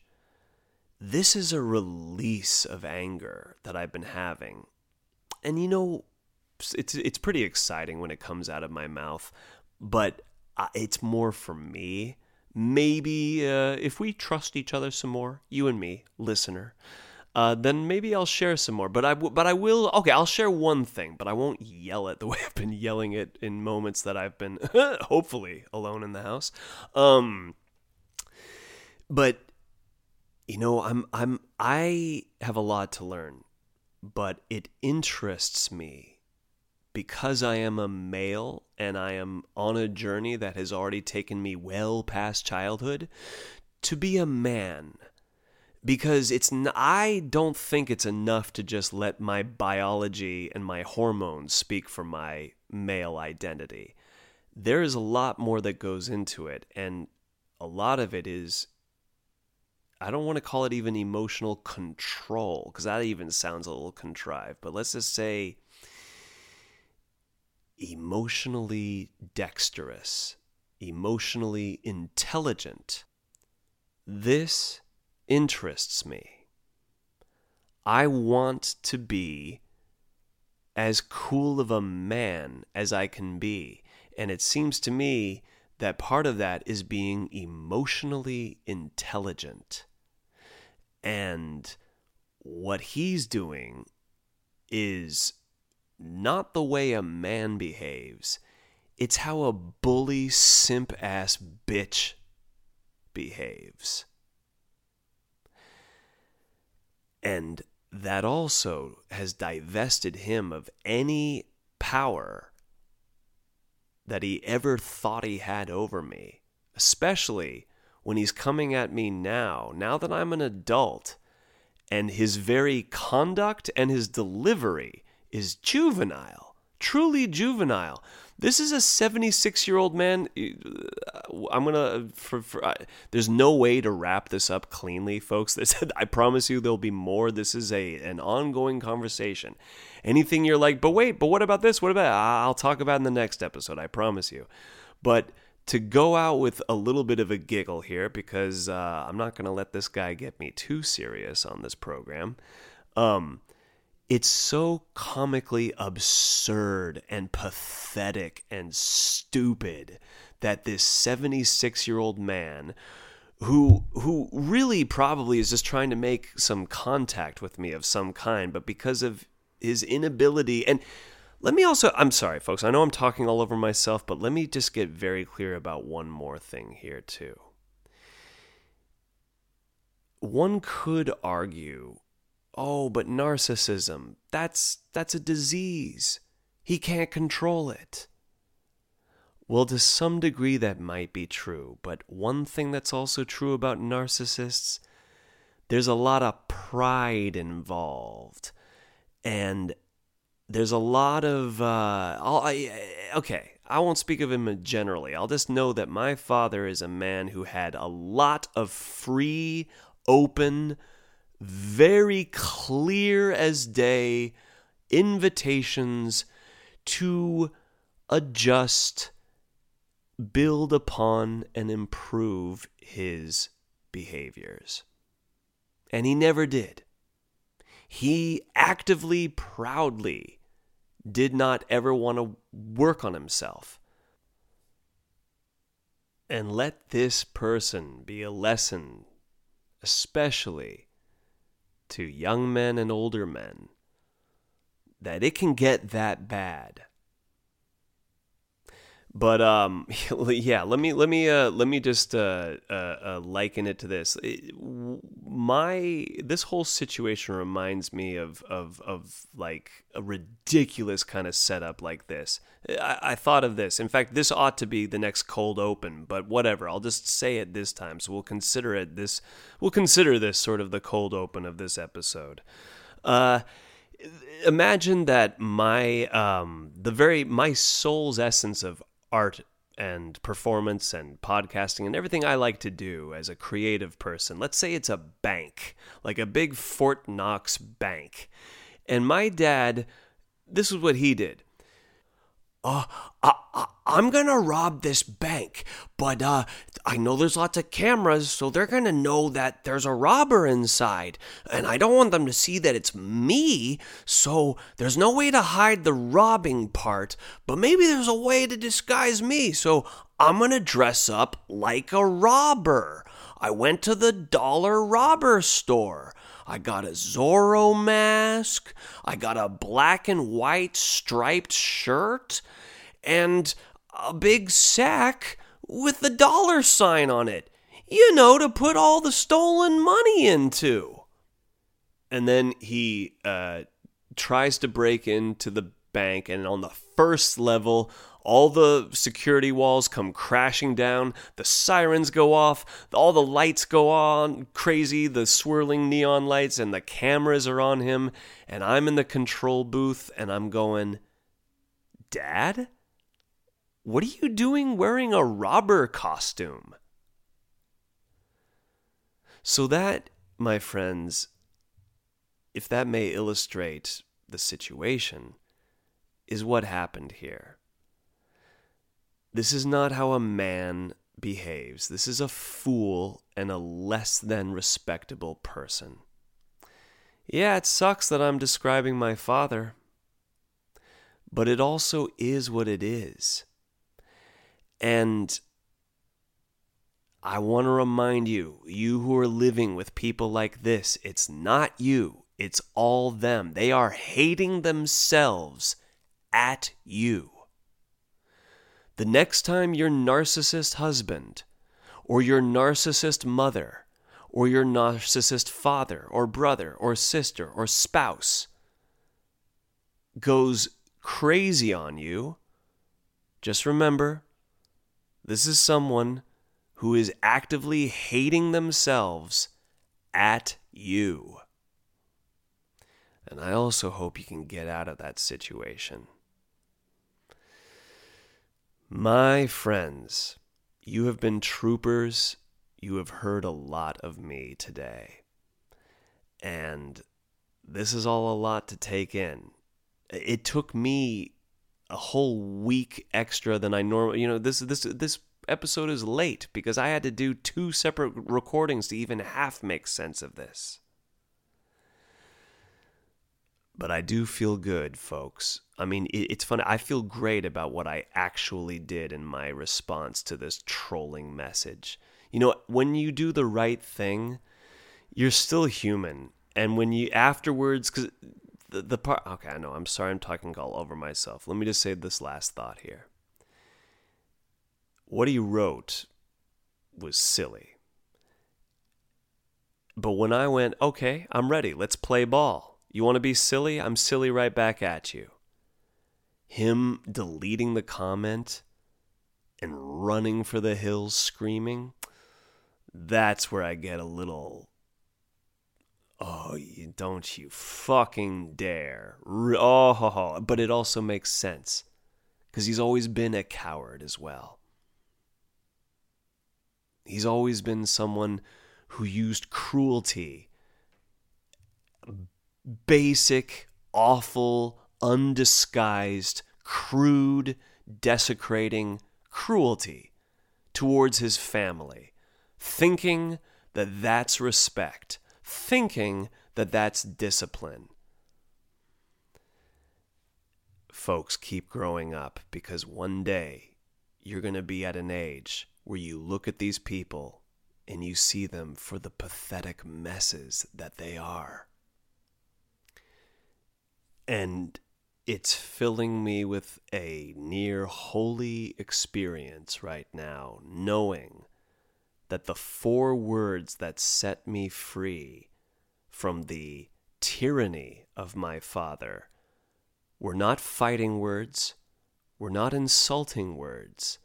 Speaker 1: This is a release of anger that I've been having. And you know, it's it's pretty exciting when it comes out of my mouth, but uh, it's more for me. Maybe uh, if we trust each other some more, you and me, listener, uh, then maybe I'll share some more. But I but I will. Okay, I'll share one thing, but I won't yell it the way I've been yelling it in moments that I've been hopefully alone in the house. Um, but you know, I'm I'm I have a lot to learn, but it interests me because I am a male and I am on a journey that has already taken me well past childhood to be a man because it's I don't think it's enough to just let my biology and my hormones speak for my male identity. There is a lot more that goes into it and a lot of it is I don't want to call it even emotional control because that even sounds a little contrived, but let's just say emotionally dexterous, emotionally intelligent. This interests me. I want to be as cool of a man as I can be. And it seems to me that part of that is being emotionally intelligent. And what he's doing is not the way a man behaves, it's how a bully, simp ass bitch behaves. And that also has divested him of any power that he ever thought he had over me, especially when he's coming at me now, now that I'm an adult, and his very conduct and his delivery is juvenile, truly juvenile. This is a 76 year old man. Uh, I'm gonna. For, for uh, there's no way to wrap this up cleanly, folks. This, I promise you, there'll be more. This is a an ongoing conversation. Anything you're like, but wait, but what about this? What about? I'll talk about in the next episode. I promise you. But to go out with a little bit of a giggle here, because uh, I'm not gonna let this guy get me too serious on this program. Um, it's so comically absurd and pathetic and stupid that this 76 year old man who who really probably is just trying to make some contact with me of some kind but because of his inability and let me also I'm sorry folks I know I'm talking all over myself but let me just get very clear about one more thing here too. One could argue, oh, but narcissism, that's that's a disease. He can't control it. Well, to some degree that might be true, but one thing that's also true about narcissists, there's a lot of pride involved. And there's a lot of uh, I, okay i won't speak of him generally i'll just know that my father is a man who had a lot of free open very clear as day invitations to adjust build upon and improve his behaviors and he never did he actively proudly did not ever want to work on himself. And let this person be a lesson, especially to young men and older men, that it can get that bad. But um, yeah, let me let me uh, let me just uh, uh, uh, liken it to this. My this whole situation reminds me of of of like a ridiculous kind of setup like this. I, I thought of this. In fact, this ought to be the next cold open, but whatever. I'll just say it this time. So we'll consider it this. We'll consider this sort of the cold open of this episode. Uh imagine that my um the very my soul's essence of art and performance and podcasting and everything I like to do as a creative person. Let's say it's a bank, like a big Fort Knox bank. And my dad, this is what he did uh, I, I, I'm gonna rob this bank, but uh, I know there's lots of cameras, so they're gonna know that there's a robber inside, and I don't want them to see that it's me, so there's no way to hide the robbing part, but maybe there's a way to disguise me, so I'm gonna dress up like a robber. I went to the dollar robber store. I got a Zorro mask. I got a black and white striped shirt and a big sack with the dollar sign on it. You know, to put all the stolen money into. And then he uh, tries to break into the bank, and on the first level, all the security walls come crashing down, the sirens go off, all the lights go on crazy, the swirling neon lights, and the cameras are on him. And I'm in the control booth and I'm going, Dad? What are you doing wearing a robber costume? So, that, my friends, if that may illustrate the situation, is what happened here. This is not how a man behaves. This is a fool and a less than respectable person. Yeah, it sucks that I'm describing my father, but it also is what it is. And I want to remind you, you who are living with people like this, it's not you, it's all them. They are hating themselves at you. The next time your narcissist husband, or your narcissist mother, or your narcissist father, or brother, or sister, or spouse goes crazy on you, just remember this is someone who is actively hating themselves at you. And I also hope you can get out of that situation. My friends, you have been troopers. You have heard a lot of me today. And this is all a lot to take in. It took me a whole week extra than I normally, you know, this this this episode is late because I had to do two separate recordings to even half make sense of this. But I do feel good, folks. I mean, it's funny. I feel great about what I actually did in my response to this trolling message. You know, when you do the right thing, you're still human. And when you afterwards, because the, the part, okay, I know, I'm sorry, I'm talking all over myself. Let me just say this last thought here. What he wrote was silly. But when I went, okay, I'm ready, let's play ball. You want to be silly? I'm silly right back at you. Him deleting the comment and running for the hills screaming, that's where I get a little. Oh, you, don't you fucking dare. Oh, but it also makes sense because he's always been a coward as well. He's always been someone who used cruelty, basic, awful, undisguised, crude, desecrating cruelty towards his family, thinking that that's respect, thinking that that's discipline. Folks, keep growing up because one day you're going to be at an age where you look at these people and you see them for the pathetic messes that they are. And it's filling me with a near holy experience right now, knowing that the four words that set me free from the tyranny of my father were not fighting words, were not insulting words.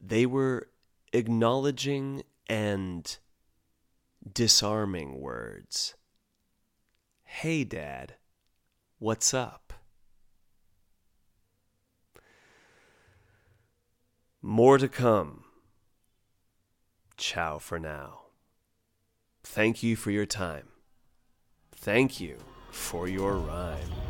Speaker 1: They were acknowledging and disarming words. Hey, Dad, what's up? More to come. Ciao for now. Thank you for your time. Thank you for your rhyme.